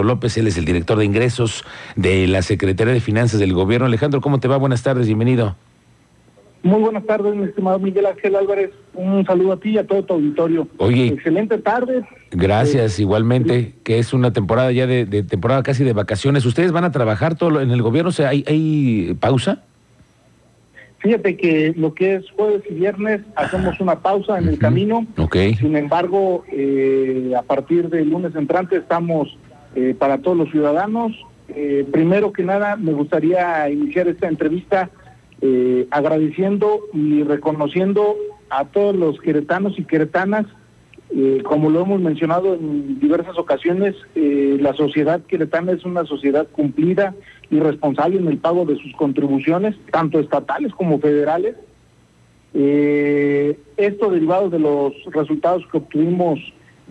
López, él es el director de ingresos de la Secretaría de Finanzas del Gobierno. Alejandro, ¿cómo te va? Buenas tardes, bienvenido. Muy buenas tardes, mi estimado Miguel Ángel Álvarez. Un saludo a ti y a todo tu auditorio. Oye. Excelente tarde. Gracias, eh, igualmente, que es una temporada ya de, temporada casi de vacaciones. ¿Ustedes van a trabajar todo en el gobierno? O sea, ¿hay, hay pausa? Fíjate que lo que es jueves y viernes hacemos una pausa en el camino. Okay. Sin embargo, eh, a partir del lunes entrante estamos eh, para todos los ciudadanos. Eh, primero que nada, me gustaría iniciar esta entrevista eh, agradeciendo y reconociendo a todos los queretanos y queretanas, como lo hemos mencionado en diversas ocasiones, la sociedad queretana es una sociedad cumplida y responsable en el pago de sus contribuciones, tanto estatales como federales. esto derivado de los resultados que obtuvimos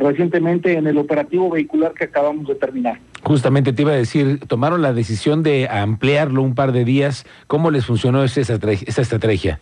recientemente en el operativo vehicular que acabamos de terminar. Justamente te iba a decir, tomaron la decisión de ampliarlo un par de días. ¿Cómo les funcionó esa estrategia?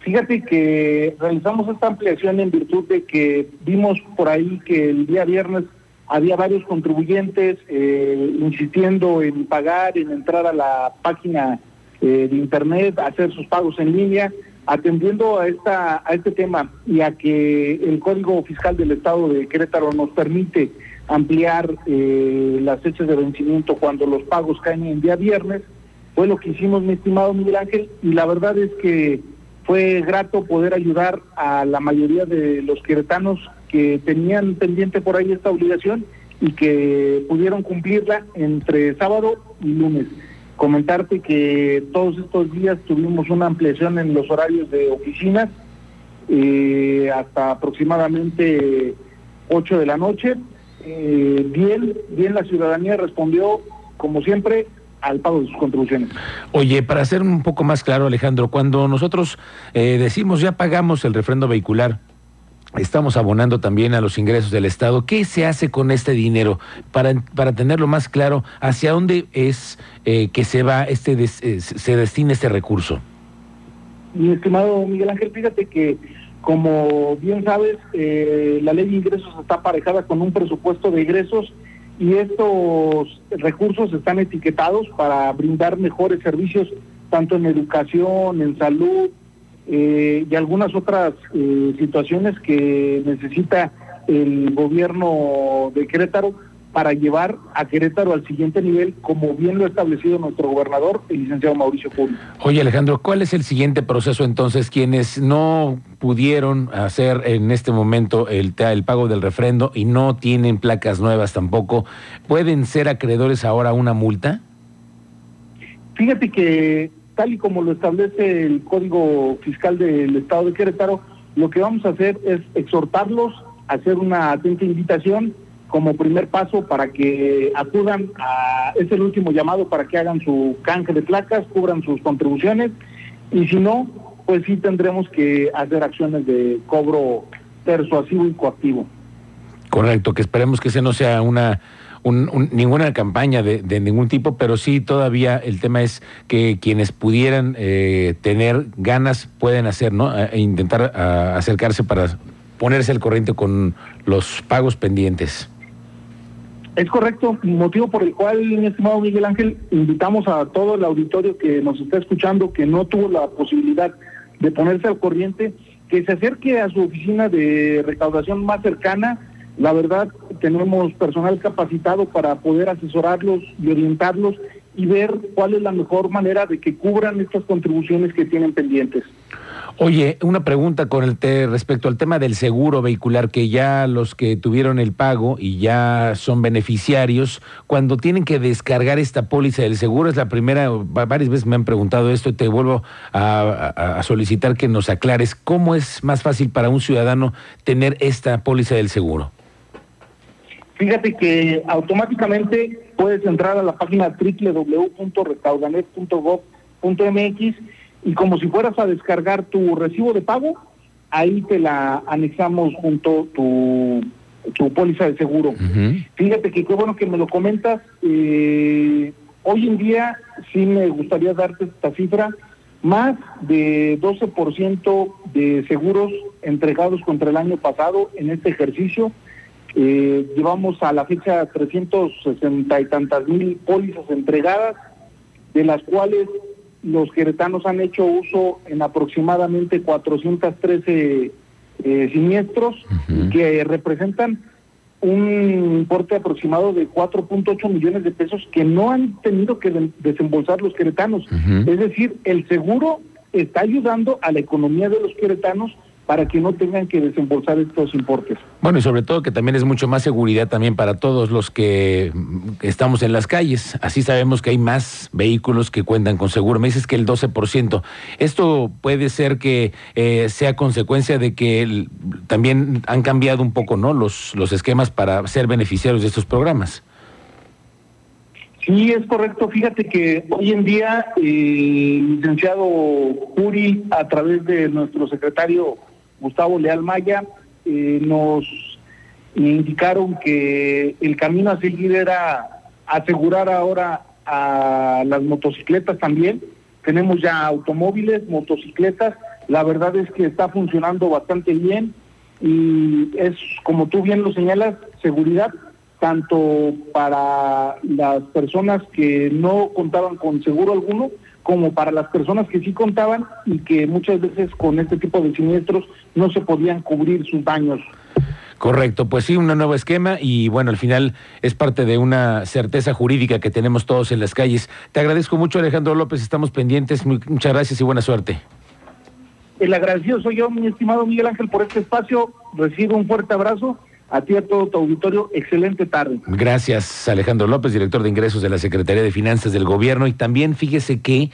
Fíjate que realizamos esta ampliación en virtud de que vimos por ahí que el día viernes había varios contribuyentes eh, insistiendo en pagar, en entrar a la página eh, de internet, hacer sus pagos en línea atendiendo a esta a este tema y a que el Código Fiscal del Estado de Querétaro nos permite ampliar eh, las fechas de vencimiento cuando los pagos caen en día viernes, fue lo que hicimos, mi estimado Miguel Ángel, y la verdad es que fue grato poder ayudar a la mayoría de los queretanos que tenían pendiente por ahí esta obligación y que pudieron cumplirla entre sábado y lunes comentarte que todos estos días tuvimos una ampliación en los horarios de oficinas eh, hasta aproximadamente 8 de la noche. Eh, bien, bien la ciudadanía respondió, como siempre, al pago de sus contribuciones. Oye, para ser un poco más claro, Alejandro, cuando nosotros eh, decimos ya pagamos el refrendo vehicular, estamos abonando también a los ingresos del Estado. ¿Qué se hace con este dinero para, para tenerlo más claro hacia dónde es eh, que se va este eh, se destina este recurso? Mi estimado Miguel Ángel, fíjate que como bien sabes, eh, la ley de ingresos está aparejada con un presupuesto de ingresos y estos recursos están etiquetados para brindar mejores servicios tanto en educación, en salud, eh, y algunas otras eh, situaciones que necesita el gobierno de Querétaro para llevar a Querétaro al siguiente nivel, como bien lo ha establecido nuestro gobernador, el licenciado Mauricio Puri. Oye, Alejandro, ¿cuál es el siguiente proceso entonces? Quienes no pudieron hacer en este momento el, el pago del refrendo y no tienen placas nuevas tampoco, ¿pueden ser acreedores ahora a una multa? Fíjate que tal y como lo establece el Código Fiscal del Estado de Querétaro, lo que vamos a hacer es exhortarlos a hacer una atenta invitación como primer paso para que acudan a, es el último llamado para que hagan su canje de placas, cubran sus contribuciones y si no, pues sí tendremos que hacer acciones de cobro persuasivo y coactivo. Correcto, que esperemos que ese no sea una ninguna campaña de, ningún tipo, pero sí todavía el tema es que quienes pudieran eh, tener ganas pueden hacer, ¿no? E intentar acercarse para ponerse al corriente con los pagos pendientes. Es correcto, motivo por el cual, mi estimado Miguel Ángel, invitamos a todo el auditorio que nos está escuchando, que no tuvo la posibilidad de ponerse al corriente, que se acerque a su oficina de recaudación más cercana, la verdad, tenemos personal capacitado para poder asesorarlos y orientarlos y ver cuál es la mejor manera de que cubran estas contribuciones que tienen pendientes. Oye, una pregunta con el te, respecto al tema del seguro vehicular, que ya los que tuvieron el pago y ya son beneficiarios, cuando tienen que descargar esta póliza del seguro, es la primera, varias veces me han preguntado esto y te vuelvo a, a solicitar que nos aclares cómo es más fácil para un ciudadano tener esta póliza del seguro. Fíjate que automáticamente puedes entrar a la página www.recaudanet.gov.mx y como si fueras a descargar tu recibo de pago, ahí te la anexamos junto tu, tu póliza de seguro. Fíjate que qué bueno que me lo comentas. Eh, hoy en día sí me gustaría darte esta cifra. Más de 12% de seguros entregados contra el año pasado en este ejercicio Eh, llevamos a la fecha 360 y tantas mil pólizas entregadas, de las cuales los queretanos han hecho uso en aproximadamente 413 eh, siniestros que representan un importe aproximado de 4.8 millones de pesos que no han tenido que desembolsar los queretanos. Es decir, el seguro está ayudando a la economía de los queretanos para que no tengan que desembolsar estos importes. Bueno, y sobre todo que también es mucho más seguridad también para todos los que estamos en las calles. Así sabemos que hay más vehículos que cuentan con seguro. Me dices que el 12%. Esto puede ser que eh, sea consecuencia de que también han cambiado un poco, ¿no? Los, los esquemas para ser beneficiarios de estos programas. Sí, es correcto. Fíjate que hoy en día eh, licenciado Juri, a través de nuestro secretario Gustavo Leal Maya, eh, nos indicaron que el camino a seguir era asegurar ahora a las motocicletas también. Tenemos ya automóviles, motocicletas. La verdad es que está funcionando bastante bien y es, como tú bien lo señalas, seguridad tanto para las personas que no contaban con seguro alguno, como para las personas que sí contaban y que muchas veces con este tipo de siniestros no se podían cubrir sus daños. Correcto, pues sí, un nuevo esquema y bueno, al final es parte de una certeza jurídica que tenemos todos en las calles. Te agradezco mucho Alejandro López, estamos pendientes, muchas gracias y buena suerte. El agradecido soy yo, mi estimado Miguel Ángel, por este espacio, recibo un fuerte abrazo a ti, a todo tu auditorio, excelente tarde. Gracias, Alejandro López, director de ingresos de la Secretaría de Finanzas del Gobierno. Y también fíjese que